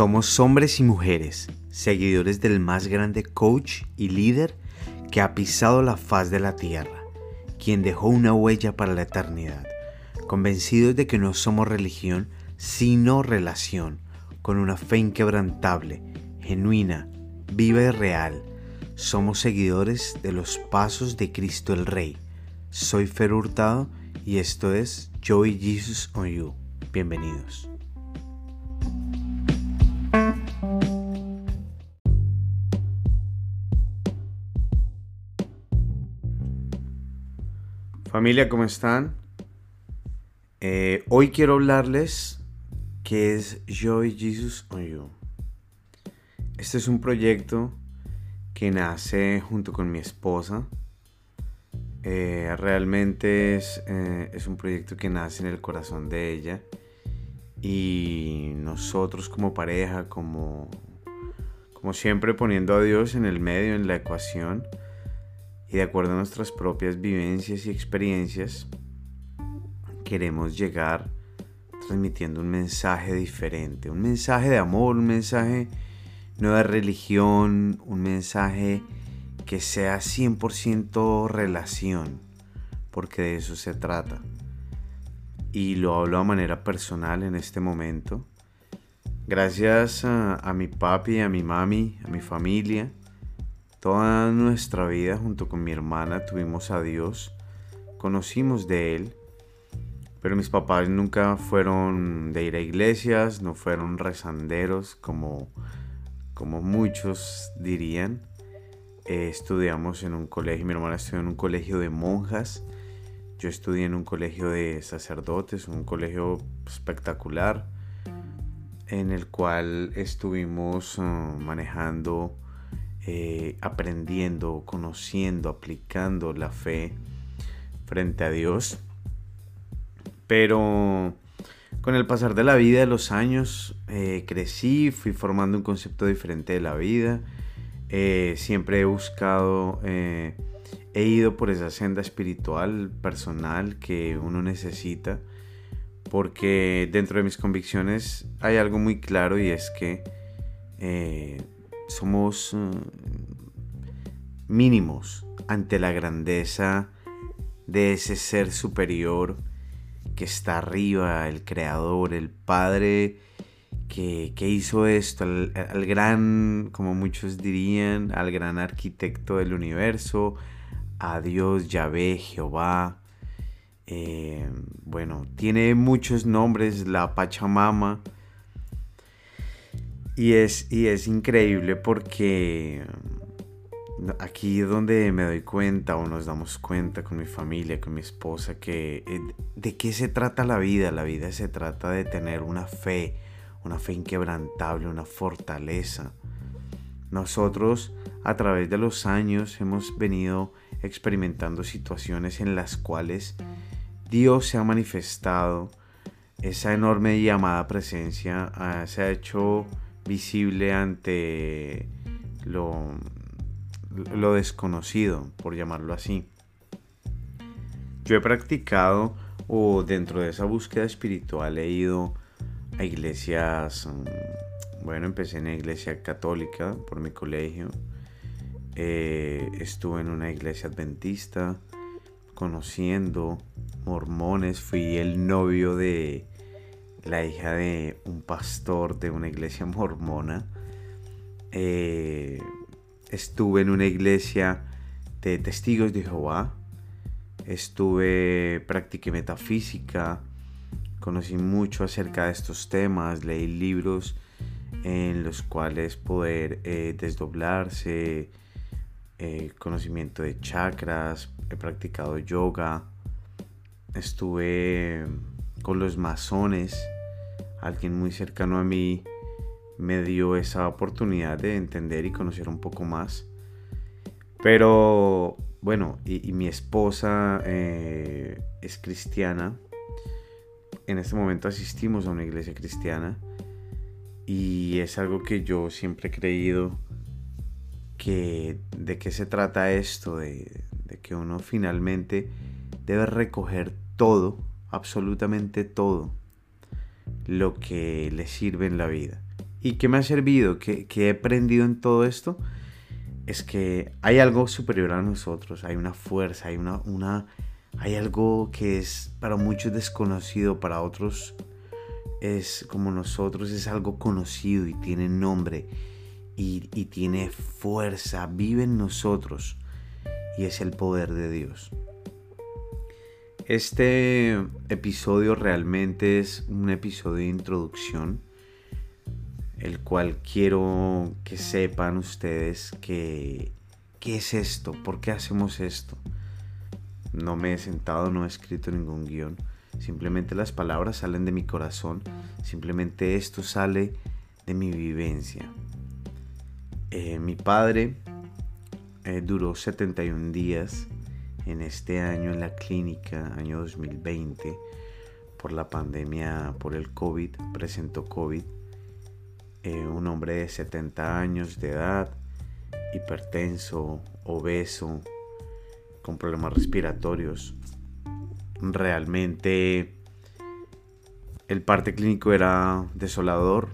Somos hombres y mujeres, seguidores del más grande coach y líder que ha pisado la faz de la tierra, quien dejó una huella para la eternidad, convencidos de que no somos religión, sino relación, con una fe inquebrantable, genuina, viva y real. Somos seguidores de los pasos de Cristo el Rey. Soy Fer Hurtado y esto es Joy Jesus on You. Bienvenidos. Familia, ¿cómo están? Eh, hoy quiero hablarles qué es Joy Jesus on You. Este es un proyecto que nace junto con mi esposa. Eh, realmente es, eh, es un proyecto que nace en el corazón de ella y nosotros como pareja, como, como siempre poniendo a Dios en el medio, en la ecuación, y de acuerdo a nuestras propias vivencias y experiencias, queremos llegar transmitiendo un mensaje diferente, un mensaje de amor, un mensaje no de religión, un mensaje que sea 100% relación, porque de eso se trata. Y lo hablo de manera personal en este momento. Gracias a, a mi papi, a mi mami, a mi familia, Toda nuestra vida junto con mi hermana tuvimos a Dios, conocimos de Él, pero mis papás nunca fueron de ir a iglesias, no fueron rezanderos como, como muchos dirían. Eh, estudiamos en un colegio, mi hermana estudió en un colegio de monjas, yo estudié en un colegio de sacerdotes, un colegio espectacular en el cual estuvimos uh, manejando eh, aprendiendo, conociendo, aplicando la fe frente a Dios. Pero con el pasar de la vida, de los años, eh, crecí, fui formando un concepto diferente de la vida. Eh, siempre he buscado, he ido por esa senda espiritual, personal que uno necesita. Porque dentro de mis convicciones hay algo muy claro y es que somos mm, mínimos ante la grandeza de ese ser superior que está arriba, el creador, el Padre que, hizo esto, al, gran, como muchos dirían, al gran arquitecto del universo, a Dios, Yahvé, Jehová. Eh, bueno, tiene muchos nombres, la Pachamama y es, y es increíble porque aquí es donde me doy cuenta o nos damos cuenta con mi familia, con mi esposa, que eh, de qué se trata la vida. La vida se trata de tener una fe, una fe inquebrantable, una fortaleza. Nosotros a través de los años hemos venido experimentando situaciones en las cuales Dios se ha manifestado, esa enorme llamada presencia ah, se ha hecho visible ante lo, desconocido, por llamarlo así. Yo he practicado o dentro de esa búsqueda espiritual he ido a iglesias, mm, bueno, empecé en la iglesia católica por mi colegio, eh, estuve en una iglesia adventista, conociendo mormones, fui el novio de la hija de un pastor de una iglesia mormona. Eh, estuve en una iglesia de testigos de Jehová. Estuve, practiqué metafísica, conocí mucho acerca de estos temas, leí libros en los cuales poder eh, desdoblarse, eh, conocimiento de chakras, he practicado yoga, estuve con los masones. Alguien muy cercano a mí me dio esa oportunidad de entender y conocer un poco más. Pero bueno, y, mi esposa eh, es cristiana. En este momento asistimos a una iglesia cristiana. Y es algo que yo siempre he creído que de qué se trata esto, de, de que uno finalmente debe recoger todo absolutamente todo lo que le sirve en la vida. ¿Y qué me ha servido? ¿Qué, he aprendido en todo esto? Es que hay algo superior a nosotros, hay una fuerza, hay, una, una, hay algo que es para muchos desconocido, para otros es como nosotros, es algo conocido y tiene nombre y, y tiene fuerza, vive en nosotros y es el poder de Dios. Este episodio realmente es un episodio de introducción el cual quiero que sepan ustedes que qué es esto, por qué hacemos esto. No me he sentado, no he escrito ningún guion. Simplemente las palabras salen de mi corazón. Simplemente esto sale de mi vivencia. Eh, mi padre eh, duró 71 días en este año en la clínica, año 2020, por la pandemia, por el COVID, presentó COVID eh, un hombre de 70 años de edad, hipertenso, obeso, con problemas respiratorios. Realmente el parte clínico era desolador,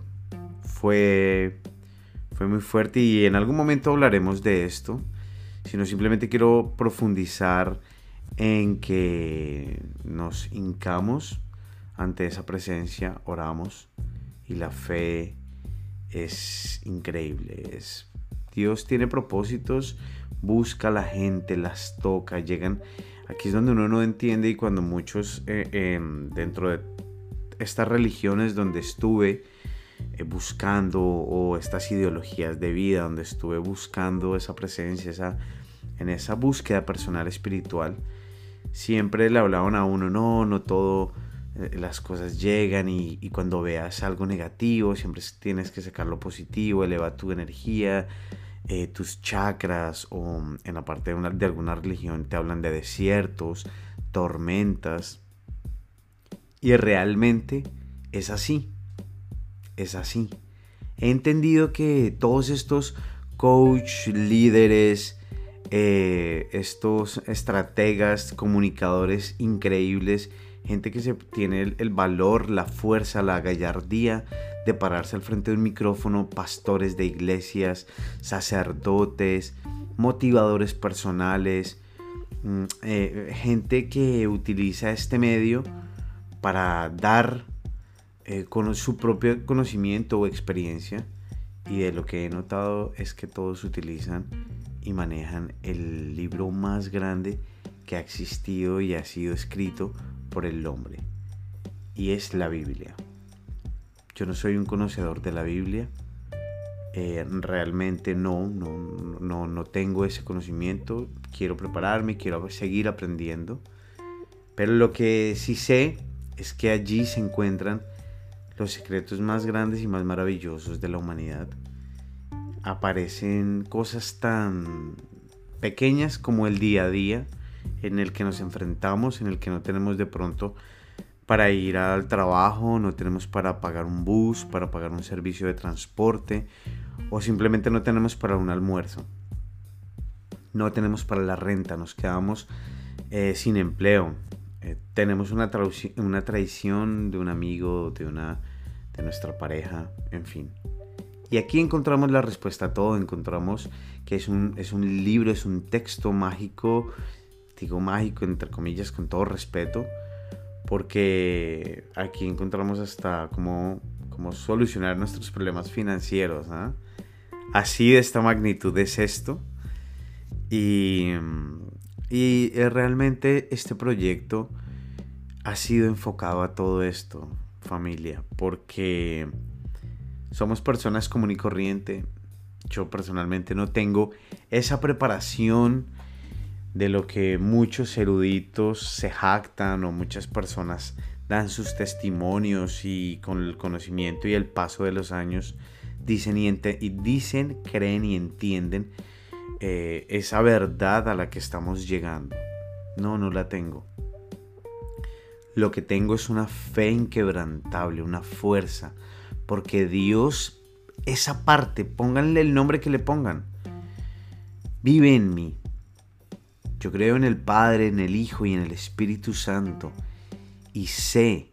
fue, fue muy fuerte y en algún momento hablaremos de esto, sino simplemente quiero profundizar en que nos hincamos ante esa presencia, oramos y la fe es increíble. Es, Dios tiene propósitos, busca a la gente, las toca, llegan. Aquí es donde uno no entiende y cuando muchos eh, em, dentro de estas religiones donde estuve buscando o estas ideologías de vida donde estuve buscando esa presencia, esa, en esa búsqueda personal espiritual, siempre le hablaban a uno, no, no todo eh, las cosas llegan y, cuando veas algo negativo siempre tienes que sacar lo positivo, eleva tu energía, eh, tus chakras o en la parte de alguna religión te hablan de desiertos, tormentas y realmente es así, es así. He entendido que todos estos coach, líderes, eh, estos estrategas, comunicadores increíbles, gente que se tiene el, valor, la fuerza, la gallardía de pararse al frente de un micrófono, pastores de iglesias, sacerdotes, motivadores personales, mm, eh, gente que utiliza este medio para dar eh, con su propio conocimiento o experiencia. Y de lo que he notado es que todos utilizan y manejan el libro más grande que ha existido y ha sido escrito por el hombre, y es la Biblia. Yo no soy un conocedor de la Biblia, eh, realmente no, no, no, no tengo ese conocimiento, quiero prepararme, quiero seguir aprendiendo, pero lo que sí sé es que allí se encuentran los secretos más grandes y más maravillosos de la humanidad. Aparecen cosas tan pequeñas como el día a día, en el que nos enfrentamos, en el que no tenemos de pronto para ir al trabajo, no tenemos para pagar un bus, para pagar un servicio de transporte o simplemente no tenemos para un almuerzo. No tenemos para la renta, nos quedamos eh, sin empleo. Eh, tenemos una, una traición de un amigo, de, una, de nuestra pareja, en fin. Y aquí encontramos la respuesta a todo, encontramos que es un, es un libro, es un texto mágico digo mágico, entre comillas, con todo respeto, porque aquí encontramos hasta cómo, cómo solucionar nuestros problemas financieros. ¿ah? Así de esta magnitud es esto. Y, y eh, realmente este proyecto ha sido enfocado a todo esto, familia, porque somos personas común y corriente. Yo personalmente no tengo esa preparación de lo que muchos eruditos se jactan o muchas personas dan sus testimonios y con el conocimiento y el paso de los años dicen y, dicen, creen y entienden eh, esa verdad a la que estamos llegando. No, no la tengo. Lo que tengo es una fe inquebrantable, una fuerza, porque Dios, esa parte, pónganle el nombre que le pongan, vive en mí, yo creo en el Padre, en el Hijo y en el Espíritu Santo y sé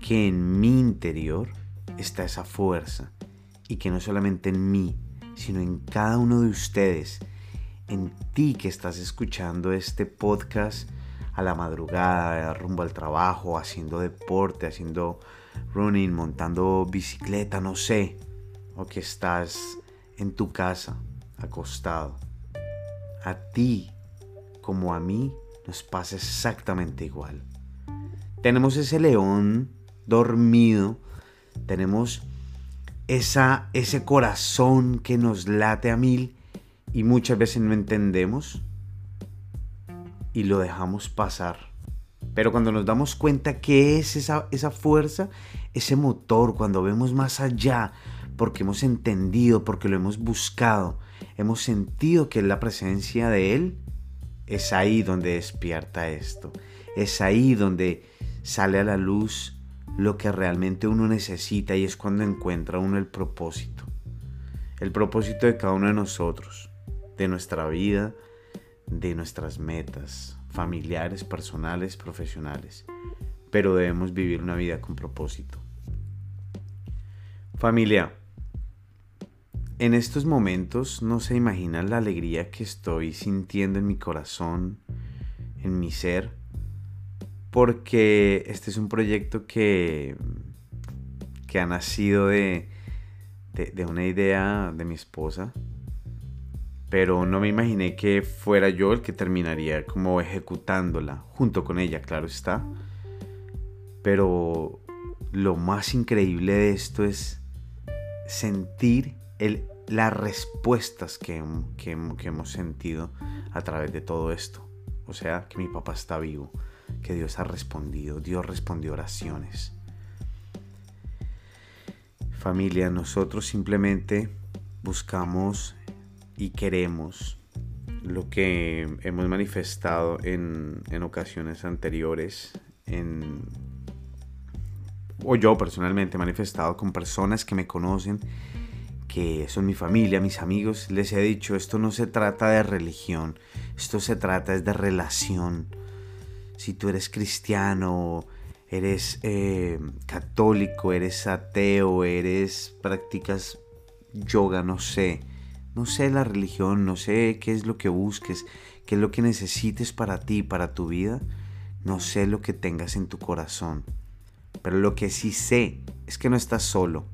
que en mi interior está esa fuerza y que no solamente en mí, sino en cada uno de ustedes, en ti que estás escuchando este podcast a la madrugada, rumbo al trabajo, haciendo deporte, haciendo running, montando bicicleta, no sé, o que estás en tu casa, acostado. A ti, como a mí, nos pasa exactamente igual. Tenemos ese león dormido, tenemos esa, ese corazón que nos late a mil y muchas veces no entendemos y lo dejamos pasar. Pero cuando nos damos cuenta que es esa, esa fuerza, ese motor, cuando vemos más allá, porque hemos entendido, porque lo hemos buscado, hemos sentido que es la presencia de Él, es ahí donde despierta esto. Es ahí donde sale a la luz lo que realmente uno necesita y es cuando encuentra uno el propósito. El propósito de cada uno de nosotros, de nuestra vida, de nuestras metas familiares, personales, profesionales. Pero debemos vivir una vida con propósito. Familia, en estos momentos no se imaginan la alegría que estoy sintiendo en mi corazón, en mi ser, porque este es un proyecto que, que ha nacido de, de, una idea de mi esposa, pero no me imaginé que fuera yo el que terminaría como ejecutándola, junto con ella, claro está. Pero lo más increíble de esto es sentir el las respuestas que, hemos sentido a través de todo esto. O sea, que mi papá está vivo, que Dios ha respondido, Dios respondió oraciones. Familia, nosotros simplemente buscamos y queremos lo que hemos manifestado en, en ocasiones anteriores, en, o yo personalmente he manifestado con personas que me conocen que son mi familia, mis amigos, les he dicho, esto no se trata de religión, esto se trata es de relación. Si tú eres cristiano, eres eh, católico, eres ateo, eres practicas yoga, no sé, no sé la religión, no sé qué es lo que busques, qué es lo que necesites para ti, para tu vida, no sé lo que tengas en tu corazón, pero lo que sí sé es que no estás solo.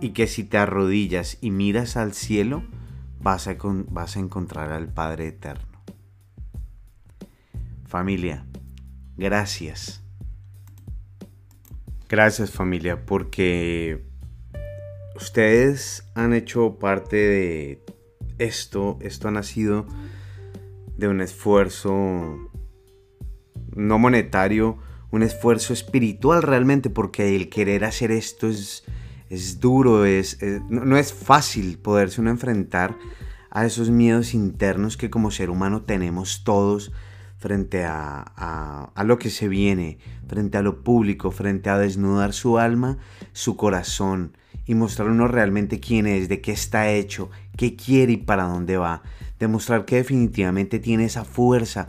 Y que si te arrodillas y miras al cielo, vas a, vas a encontrar al Padre Eterno. Familia, gracias. Gracias familia, porque ustedes han hecho parte de esto. Esto ha nacido de un esfuerzo no monetario, un esfuerzo espiritual realmente, porque el querer hacer esto es es duro, es, no, es fácil poderse uno enfrentar a esos miedos internos que como ser humano tenemos todos frente a, a, lo que se viene, frente a lo público, frente a desnudar su alma, su corazón y mostrar uno realmente quién es, de qué está hecho, qué quiere y para dónde va. Demostrar que definitivamente tiene esa fuerza.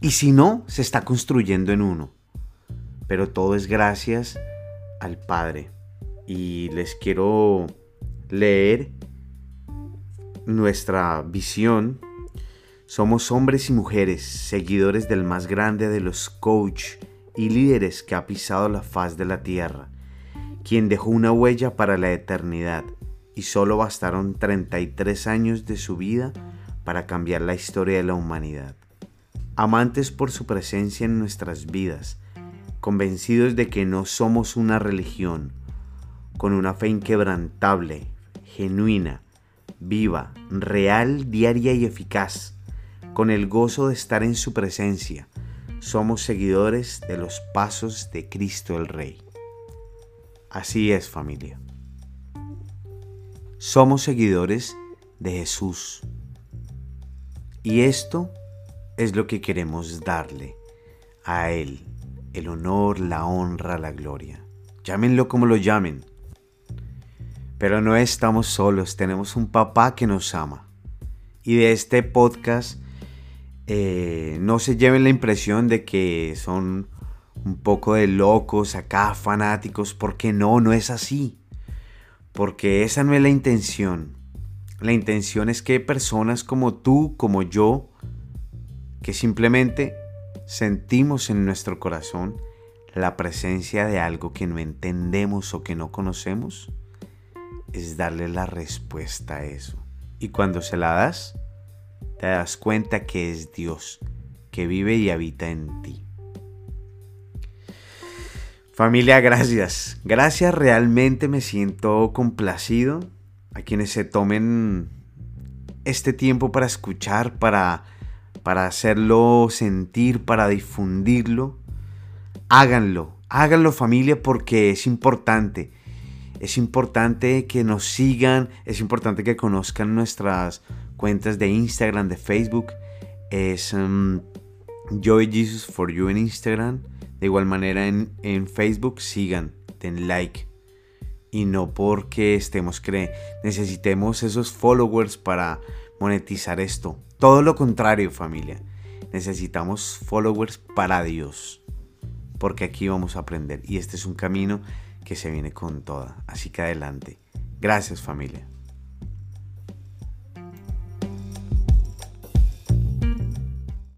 Y si no, se está construyendo en uno. Pero todo es gracias al Padre y les quiero leer nuestra visión. Somos hombres y mujeres, seguidores del más grande de los coach y líderes que ha pisado la faz de la tierra, quien dejó una huella para la eternidad y solo bastaron 33 años de su vida para cambiar la historia de la humanidad. Amantes por su presencia en nuestras vidas, convencidos de que no somos una religión, con una fe inquebrantable, genuina, viva, real, diaria y eficaz, con el gozo de estar en su presencia. Somos seguidores de los pasos de Cristo el Rey. Así es familia. Somos seguidores de Jesús. Y esto es lo que queremos darle a Él, el honor, la honra, la gloria. Llámenlo como lo llamen pero no estamos solos, tenemos un papá que nos ama. Y de este podcast eh, no se lleven la impresión de que son un poco de locos acá, fanáticos, porque no, no es así. Porque esa no es la intención. La intención es que personas como tú, como yo, que simplemente sentimos en nuestro corazón la presencia de algo que no entendemos o que no conocemos, es darle la respuesta a eso. Y cuando se la das, te das cuenta que es Dios que vive y habita en ti. Familia, gracias. Gracias, realmente me siento complacido a quienes se tomen este tiempo para escuchar, para, para hacerlo sentir, para difundirlo. Háganlo, háganlo familia porque es importante. Es importante que nos sigan, es importante que conozcan nuestras cuentas de Instagram, de Facebook. Es um, Joy Jesus for You en Instagram. De igual manera en, Facebook sigan, den like. Y no porque estemos cre necesitemos esos followers para monetizar esto. Todo lo contrario familia. Necesitamos followers para Dios. Porque aquí vamos a aprender. Y este es un camino que se viene con toda. Así que adelante. Gracias familia.